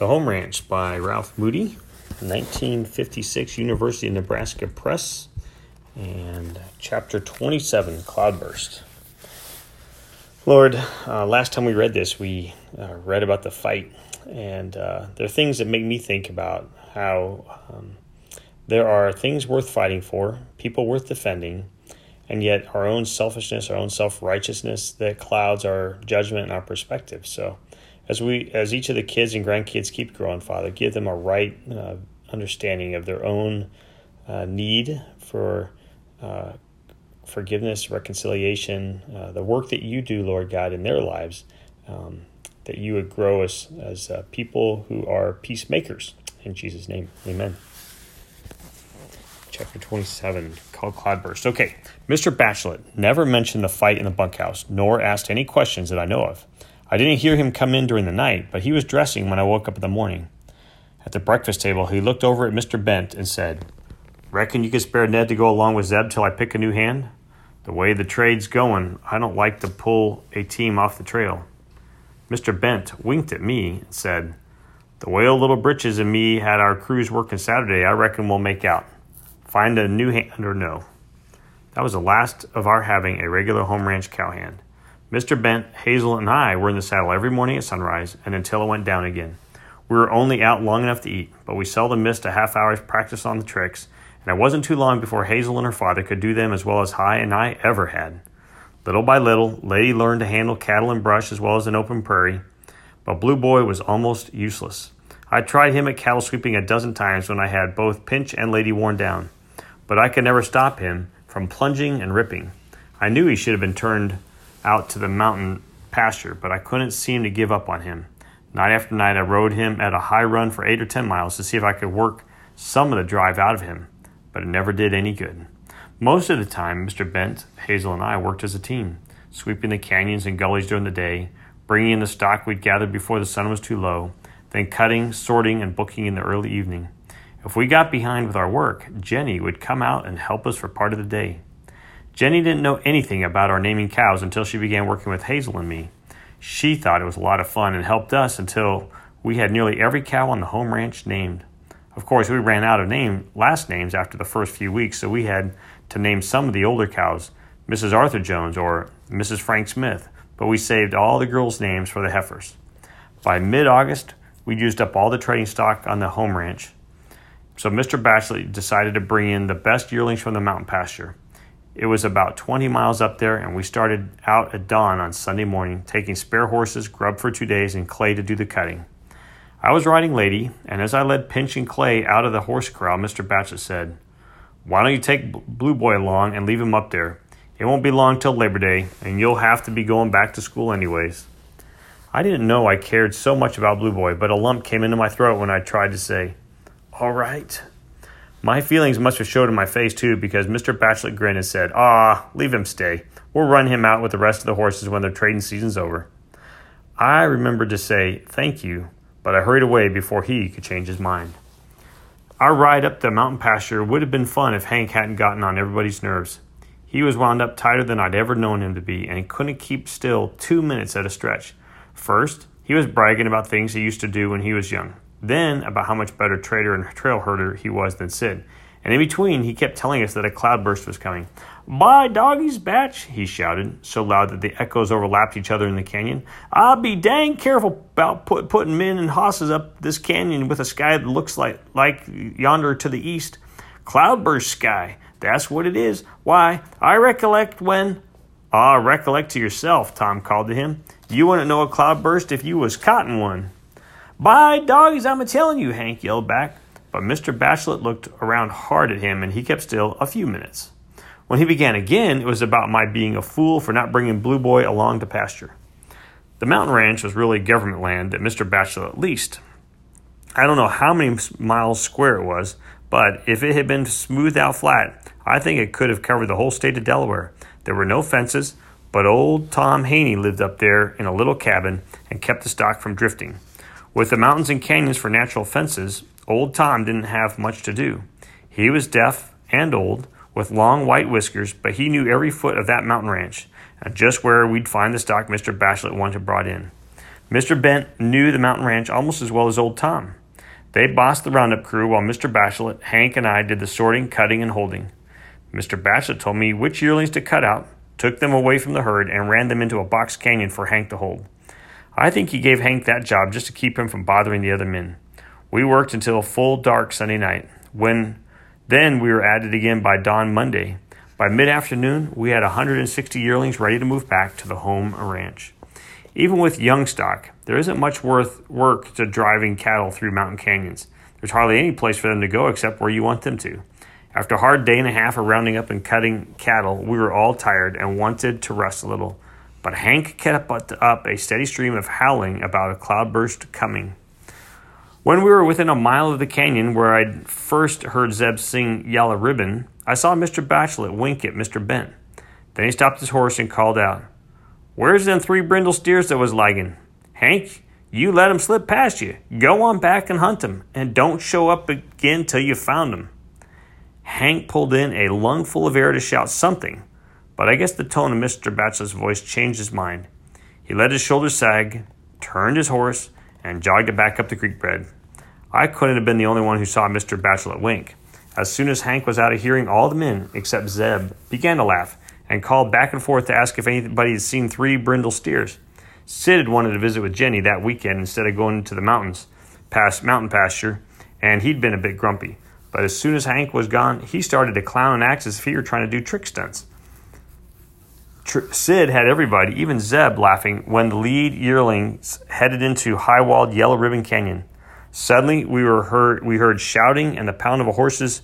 The Home Ranch by Ralph Moody, 1956 University of Nebraska Press, and chapter 27 Cloudburst. Lord, uh, last time we read this, we uh, read about the fight, and uh, there are things that make me think about how um, there are things worth fighting for, people worth defending, and yet our own selfishness, our own self righteousness that clouds our judgment and our perspective. So, as we as each of the kids and grandkids keep growing, Father, give them a right uh, understanding of their own uh, need for uh, forgiveness, reconciliation, uh, the work that you do, Lord God, in their lives. Um, that you would grow us as uh, people who are peacemakers. In Jesus' name, amen. Chapter 27, called Cloudburst. Okay, Mr. Bachelet never mentioned the fight in the bunkhouse, nor asked any questions that I know of. I didn't hear him come in during the night, but he was dressing when I woke up in the morning. At the breakfast table, he looked over at Mr. Bent and said, Reckon you could spare Ned to go along with Zeb till I pick a new hand? The way the trade's going, I don't like to pull a team off the trail. Mr. Bent winked at me and said, The way old Little Britches and me had our crews working Saturday, I reckon we'll make out. Find a new hand or no. That was the last of our having a regular home ranch cowhand. Mr. Bent, Hazel, and I were in the saddle every morning at sunrise and until it went down again. We were only out long enough to eat, but we seldom missed a half hour's practice on the tricks, and it wasn't too long before Hazel and her father could do them as well as High and I ever had. Little by little, Lady learned to handle cattle and brush as well as an open prairie, but Blue Boy was almost useless. I tried him at cattle sweeping a dozen times when I had both Pinch and Lady worn down, but I could never stop him from plunging and ripping. I knew he should have been turned out to the mountain pasture, but I couldn't seem to give up on him. Night after night, I rode him at a high run for eight or ten miles to see if I could work some of the drive out of him, but it never did any good. Most of the time, Mr. Bent, Hazel, and I worked as a team, sweeping the canyons and gullies during the day, bringing in the stock we'd gathered before the sun was too low, then cutting, sorting, and booking in the early evening. If we got behind with our work, Jenny would come out and help us for part of the day. Jenny didn't know anything about our naming cows until she began working with Hazel and me. She thought it was a lot of fun and helped us until we had nearly every cow on the home ranch named. Of course, we ran out of name last names after the first few weeks, so we had to name some of the older cows Mrs. Arthur Jones or Mrs. Frank Smith, but we saved all the girls' names for the heifers. By mid August, we used up all the trading stock on the home ranch. So Mr. Batchley decided to bring in the best yearlings from the mountain pasture. It was about 20 miles up there, and we started out at dawn on Sunday morning, taking spare horses, grub for two days, and Clay to do the cutting. I was riding Lady, and as I led Pinch and Clay out of the horse corral, Mr. Bachelet said, Why don't you take Blue Boy along and leave him up there? It won't be long till Labor Day, and you'll have to be going back to school anyways. I didn't know I cared so much about Blue Boy, but a lump came into my throat when I tried to say, All right. My feelings must have showed in my face too because Mr. Bachelet grinned and said, Ah, leave him stay. We'll run him out with the rest of the horses when their trading season's over. I remembered to say thank you, but I hurried away before he could change his mind. Our ride up the mountain pasture would have been fun if Hank hadn't gotten on everybody's nerves. He was wound up tighter than I'd ever known him to be, and couldn't keep still two minutes at a stretch. First, he was bragging about things he used to do when he was young then about how much better trader and trail herder he was than Sid. And in between, he kept telling us that a cloudburst was coming. By doggies, batch, he shouted, so loud that the echoes overlapped each other in the canyon. I'll be dang careful about put, putting men and hosses up this canyon with a sky that looks like, like yonder to the east. Cloudburst sky, that's what it is. Why, I recollect when. Ah, recollect to yourself, Tom called to him. You wouldn't know a cloudburst if you was cotton one. By dogs, I'm a telling you, Hank yelled back. But Mr. Bachelet looked around hard at him and he kept still a few minutes. When he began again, it was about my being a fool for not bringing Blue Boy along to pasture. The mountain ranch was really government land that Mr. Bachelet leased. I don't know how many miles square it was, but if it had been smoothed out flat, I think it could have covered the whole state of Delaware. There were no fences, but old Tom Haney lived up there in a little cabin and kept the stock from drifting. With the mountains and canyons for natural fences, old Tom didn't have much to do. He was deaf and old, with long white whiskers, but he knew every foot of that mountain ranch and just where we'd find the stock Mr. Bachelet wanted brought in. Mr. Bent knew the mountain ranch almost as well as old Tom. They bossed the roundup crew while Mr. Bachelet, Hank, and I did the sorting, cutting, and holding. Mr. Bachelet told me which yearlings to cut out, took them away from the herd, and ran them into a box canyon for Hank to hold. I think he gave Hank that job just to keep him from bothering the other men. We worked until full dark Sunday night, when then we were added again by dawn Monday. By mid afternoon, we had 160 yearlings ready to move back to the home ranch. Even with young stock, there isn't much worth work to driving cattle through mountain canyons. There's hardly any place for them to go except where you want them to. After a hard day and a half of rounding up and cutting cattle, we were all tired and wanted to rest a little. But Hank kept up a steady stream of howling about a cloudburst coming. When we were within a mile of the canyon where I'd first heard Zeb sing Yellow Ribbon, I saw Mr. Bachelet wink at Mr. Bent. Then he stopped his horse and called out, Where's them three brindle steers that was lagging? Hank, you let 'em slip past you. Go on back and hunt 'em, and don't show up again till you found 'em. Hank pulled in a lungful of air to shout something, but I guess the tone of Mr. Bachelet's voice changed his mind. He let his shoulders sag, turned his horse, and jogged it back up the creek bed. I couldn't have been the only one who saw Mr. Bachelet wink. As soon as Hank was out of hearing, all the men, except Zeb, began to laugh and called back and forth to ask if anybody had seen three brindle steers. Sid had wanted to visit with Jenny that weekend instead of going to the mountains, past mountain pasture, and he'd been a bit grumpy. But as soon as Hank was gone, he started to clown and act as if he were trying to do trick stunts. Tr- Sid had everybody, even Zeb, laughing when the lead yearlings headed into high-walled Yellow Ribbon Canyon. Suddenly, we were heard we heard shouting and the pound of a horse's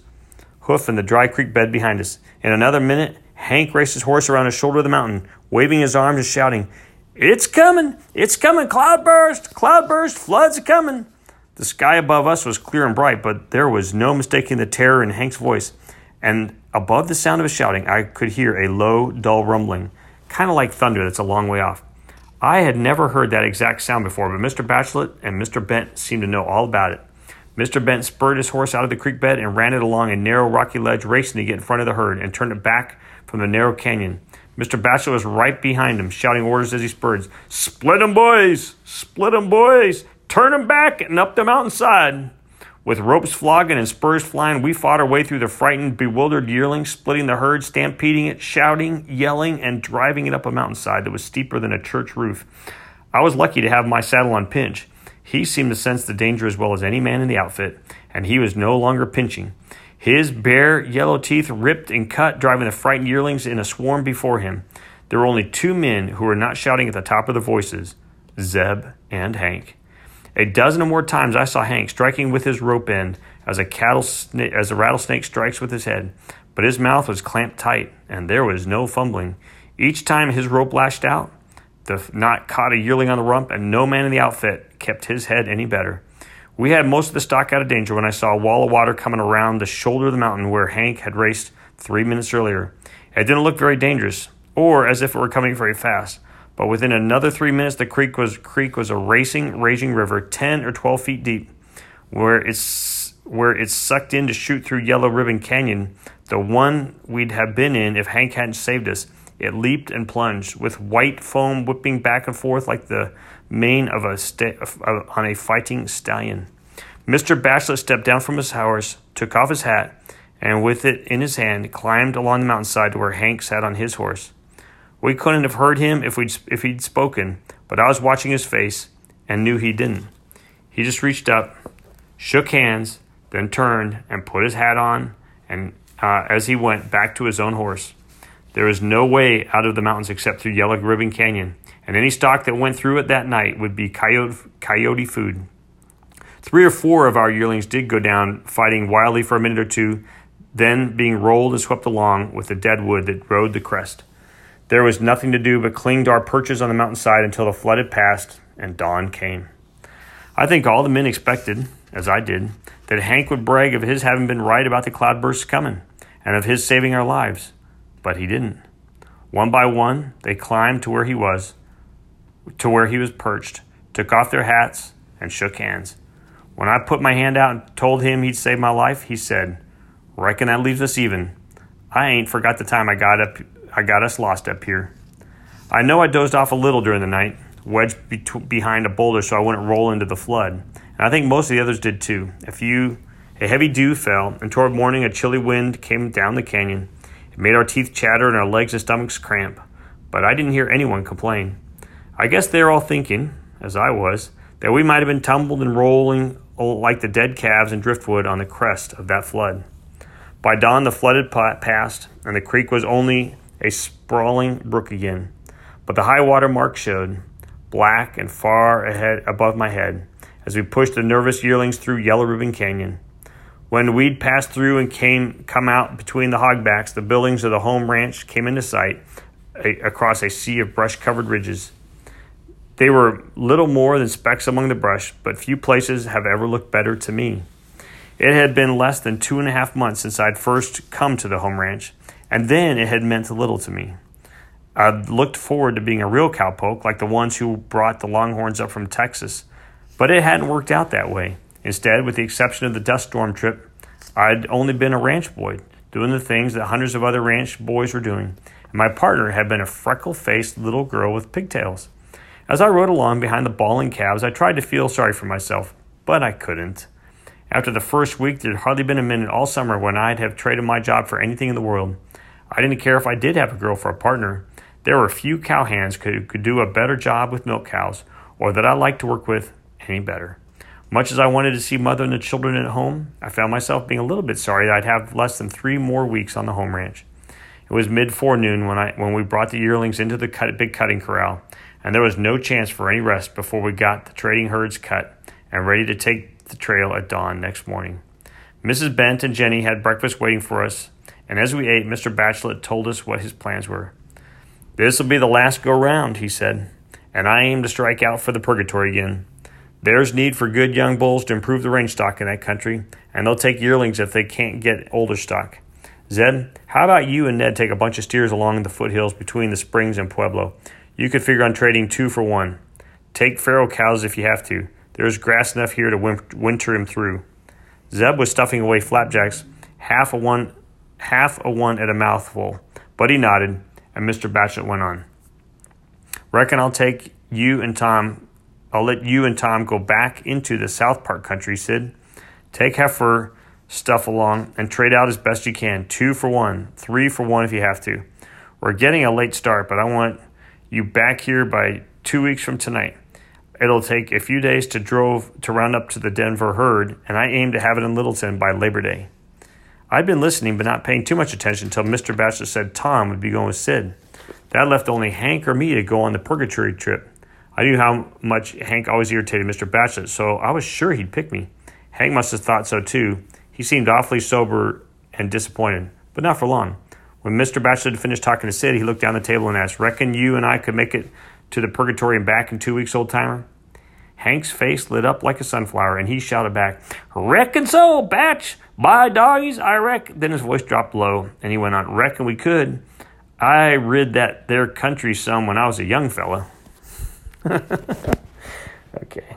hoof in the dry creek bed behind us. In another minute, Hank raced his horse around the shoulder of the mountain, waving his arms and shouting, It's coming! It's coming! Cloudburst! Cloudburst! Floods are coming! The sky above us was clear and bright, but there was no mistaking the terror in Hank's voice. And above the sound of his shouting, I could hear a low, dull rumbling, kind of like thunder that's a long way off. I had never heard that exact sound before, but Mr. Bachelet and Mr. Bent seemed to know all about it. Mr. Bent spurred his horse out of the creek bed and ran it along a narrow rocky ledge, racing to get in front of the herd and turned it back from the narrow canyon. Mr. Bachelet was right behind him, shouting orders as he spurred. Split 'em, boys! Split 'em, boys! Turn 'em back and up the mountainside! With ropes flogging and spurs flying, we fought our way through the frightened, bewildered yearlings, splitting the herd, stampeding it, shouting, yelling, and driving it up a mountainside that was steeper than a church roof. I was lucky to have my saddle on Pinch. He seemed to sense the danger as well as any man in the outfit, and he was no longer pinching. His bare yellow teeth ripped and cut, driving the frightened yearlings in a swarm before him. There were only two men who were not shouting at the top of their voices Zeb and Hank. A dozen or more times I saw Hank striking with his rope end as a cattle sna- as a rattlesnake strikes with his head, but his mouth was clamped tight and there was no fumbling. Each time his rope lashed out, the knot caught a yearling on the rump, and no man in the outfit kept his head any better. We had most of the stock out of danger when I saw a wall of water coming around the shoulder of the mountain where Hank had raced three minutes earlier. It didn't look very dangerous, or as if it were coming very fast. But within another three minutes, the creek was creek was a racing, raging river, ten or twelve feet deep, where it's where it sucked in to shoot through Yellow Ribbon Canyon, the one we'd have been in if Hank hadn't saved us. It leaped and plunged, with white foam whipping back and forth like the mane of a sta- on a fighting stallion. Mr. Bachelet stepped down from his horse, took off his hat, and with it in his hand, climbed along the mountainside to where Hank sat on his horse. We couldn't have heard him if we'd if he'd spoken, but I was watching his face and knew he didn't. He just reached up, shook hands, then turned and put his hat on, and uh, as he went back to his own horse. There was no way out of the mountains except through Yellow Ribbon Canyon, and any stock that went through it that night would be coyote, coyote food. Three or four of our yearlings did go down, fighting wildly for a minute or two, then being rolled and swept along with the dead wood that rode the crest. There was nothing to do but cling to our perches on the mountainside until the flood had passed and dawn came. I think all the men expected, as I did, that Hank would brag of his having been right about the cloudbursts coming and of his saving our lives but he didn't. One by one, they climbed to where he was, to where he was perched, took off their hats, and shook hands. When I put my hand out and told him he'd saved my life, he said, "Reckon that leaves us even. I ain't forgot the time I got up, I got us lost up here. I know I dozed off a little during the night. wedged be- behind a boulder so I wouldn't roll into the flood. And I think most of the others did too. A few, a heavy dew fell, and toward morning a chilly wind came down the canyon. It made our teeth chatter and our legs and stomachs cramp, but I didn't hear anyone complain. I guess they were all thinking, as I was, that we might have been tumbled and rolling like the dead calves and driftwood on the crest of that flood. By dawn, the flood had passed, and the creek was only a sprawling brook again. But the high water mark showed, black and far ahead above my head, as we pushed the nervous yearlings through Yellow Ribbon Canyon. When we'd passed through and came come out between the hogbacks, the buildings of the home ranch came into sight a, across a sea of brush-covered ridges. They were little more than specks among the brush, but few places have ever looked better to me. It had been less than two and a half months since I'd first come to the home ranch, and then it had meant little to me. I'd looked forward to being a real cowpoke like the ones who brought the Longhorns up from Texas, but it hadn't worked out that way. Instead, with the exception of the dust storm trip, I'd only been a ranch boy, doing the things that hundreds of other ranch boys were doing, and my partner had been a freckle faced little girl with pigtails. As I rode along behind the bawling calves, I tried to feel sorry for myself, but I couldn't. After the first week, there had hardly been a minute all summer when I'd have traded my job for anything in the world. I didn't care if I did have a girl for a partner. There were few cowhands who could do a better job with milk cows, or that I liked to work with any better. Much as I wanted to see mother and the children at home, I found myself being a little bit sorry that I'd have less than three more weeks on the home ranch. It was mid forenoon when I when we brought the yearlings into the cut, big cutting corral, and there was no chance for any rest before we got the trading herds cut and ready to take the trail at dawn next morning. Mrs. Bent and Jenny had breakfast waiting for us, and as we ate, Mr. Bachelet told us what his plans were. This'll be the last go round, he said, and I aim to strike out for the purgatory again. There's need for good young bulls to improve the range stock in that country, and they'll take yearlings if they can't get older stock. Zeb, how about you and Ned take a bunch of steers along the foothills between the Springs and Pueblo? You could figure on trading two for one. Take farrow cows if you have to. There's grass enough here to winter him through. Zeb was stuffing away flapjacks, half a one, half a one at a mouthful, but he nodded, and Mr. Batchett went on. Reckon I'll take you and Tom. I'll let you and Tom go back into the South Park country, Sid. Take heifer stuff along and trade out as best you can. Two for one, three for one if you have to. We're getting a late start, but I want you back here by two weeks from tonight. It'll take a few days to drove to round up to the Denver herd, and I aim to have it in Littleton by Labor Day. I'd been listening but not paying too much attention until Mr. Bachelet said Tom would be going with Sid. That left only Hank or me to go on the purgatory trip. I knew how much Hank always irritated Mr. Bachelet, so I was sure he'd pick me. Hank must have thought so too. He seemed awfully sober and disappointed, but not for long. When Mr. Bachelet finished talking to Sid, he looked down the table and asked, Reckon you and I could make it to the purgatory and back in two weeks, old timer? Hank's face lit up like a sunflower, and he shouted back, Reckon so, Batch! By doggies, I reckon. Then his voice dropped low, and he went on, Reckon we could. I rid that there country some when I was a young fella. okay.